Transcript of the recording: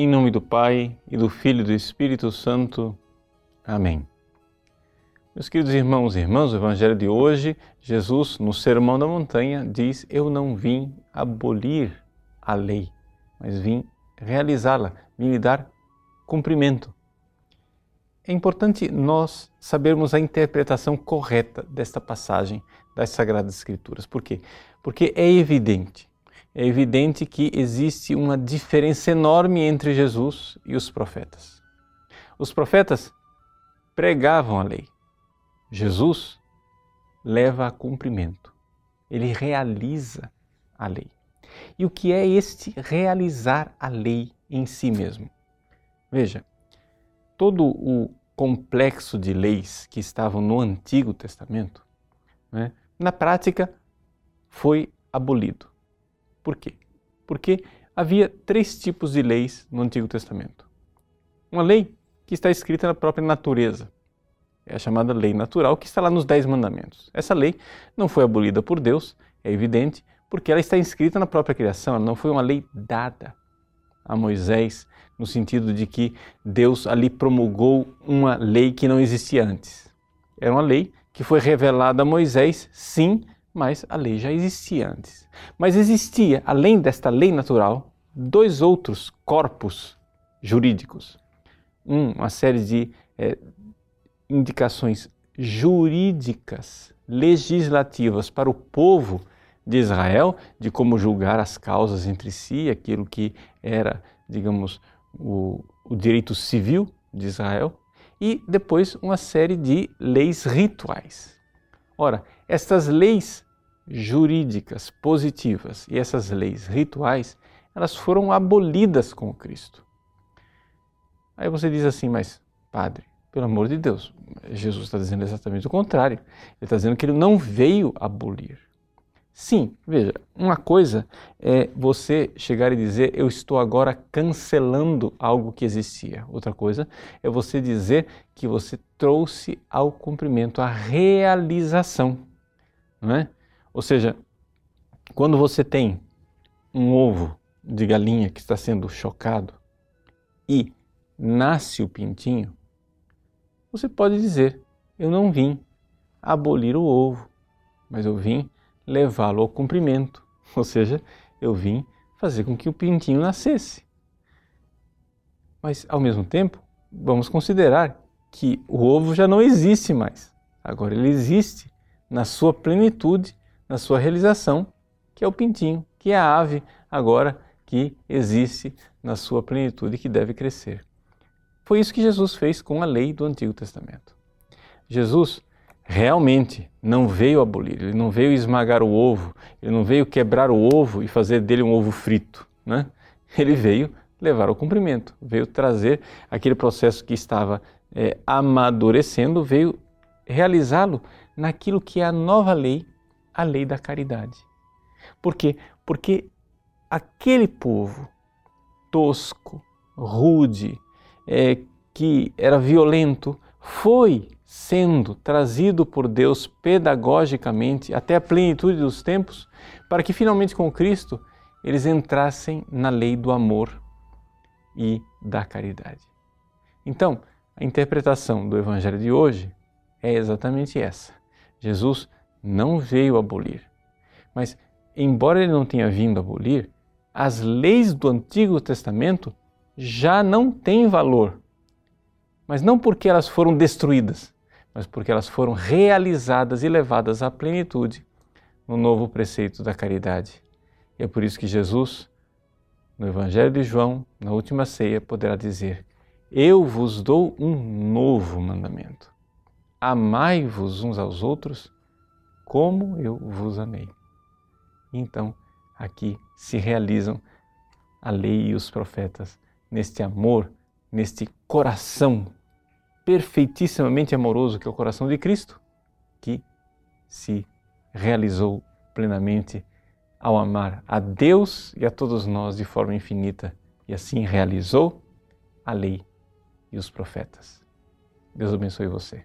Em nome do Pai e do Filho e do Espírito Santo. Amém. Meus queridos irmãos e irmãs, o Evangelho de hoje, Jesus, no Sermão da Montanha, diz: Eu não vim abolir a lei, mas vim realizá-la, vim lhe dar cumprimento. É importante nós sabermos a interpretação correta desta passagem das Sagradas Escrituras. Por quê? Porque é evidente é evidente que existe uma diferença enorme entre Jesus e os profetas. Os profetas pregavam a lei. Jesus leva a cumprimento. Ele realiza a lei. E o que é este realizar a lei em si mesmo? Veja, todo o complexo de leis que estavam no Antigo Testamento, né, na prática, foi abolido. Por quê? Porque havia três tipos de leis no Antigo Testamento. Uma lei que está escrita na própria natureza, é a chamada lei natural, que está lá nos Dez Mandamentos. Essa lei não foi abolida por Deus, é evidente, porque ela está inscrita na própria criação, ela não foi uma lei dada a Moisés, no sentido de que Deus ali promulgou uma lei que não existia antes. Era uma lei que foi revelada a Moisés, sim, mas a lei já existia antes. Mas existia, além desta lei natural, dois outros corpos jurídicos. Um, uma série de é, indicações jurídicas, legislativas para o povo de Israel, de como julgar as causas entre si, aquilo que era, digamos, o, o direito civil de Israel, e depois uma série de leis rituais. Ora, estas leis jurídicas positivas e essas leis rituais, elas foram abolidas com Cristo. Aí você diz assim, mas padre, pelo amor de Deus, Jesus está dizendo exatamente o contrário. Ele está dizendo que ele não veio abolir. Sim, veja, uma coisa é você chegar e dizer eu estou agora cancelando algo que existia. Outra coisa é você dizer que você trouxe ao cumprimento a realização, não é? Ou seja, quando você tem um ovo de galinha que está sendo chocado e nasce o pintinho, você pode dizer: Eu não vim abolir o ovo, mas eu vim levá-lo ao cumprimento. Ou seja, eu vim fazer com que o pintinho nascesse. Mas, ao mesmo tempo, vamos considerar que o ovo já não existe mais. Agora ele existe na sua plenitude na sua realização, que é o pintinho, que é a ave agora que existe na sua plenitude que deve crescer. Foi isso que Jesus fez com a lei do Antigo Testamento. Jesus realmente não veio abolir, ele não veio esmagar o ovo, ele não veio quebrar o ovo e fazer dele um ovo frito. Né? Ele veio levar ao cumprimento, veio trazer aquele processo que estava é, amadurecendo, veio realizá-lo naquilo que é a nova lei a lei da caridade. Por quê? Porque aquele povo tosco, rude, é, que era violento, foi sendo trazido por Deus pedagogicamente até a plenitude dos tempos, para que finalmente com Cristo eles entrassem na lei do amor e da caridade. Então, a interpretação do Evangelho de hoje é exatamente essa. Jesus não veio abolir. Mas, embora ele não tenha vindo abolir, as leis do Antigo Testamento já não têm valor. Mas não porque elas foram destruídas, mas porque elas foram realizadas e levadas à plenitude no novo preceito da caridade. E é por isso que Jesus, no Evangelho de João, na última ceia, poderá dizer: Eu vos dou um novo mandamento. Amai-vos uns aos outros como eu vos amei. Então, aqui se realizam a lei e os profetas neste amor, neste coração perfeitissimamente amoroso que é o coração de Cristo, que se realizou plenamente ao amar a Deus e a todos nós de forma infinita e assim realizou a lei e os profetas. Deus abençoe você.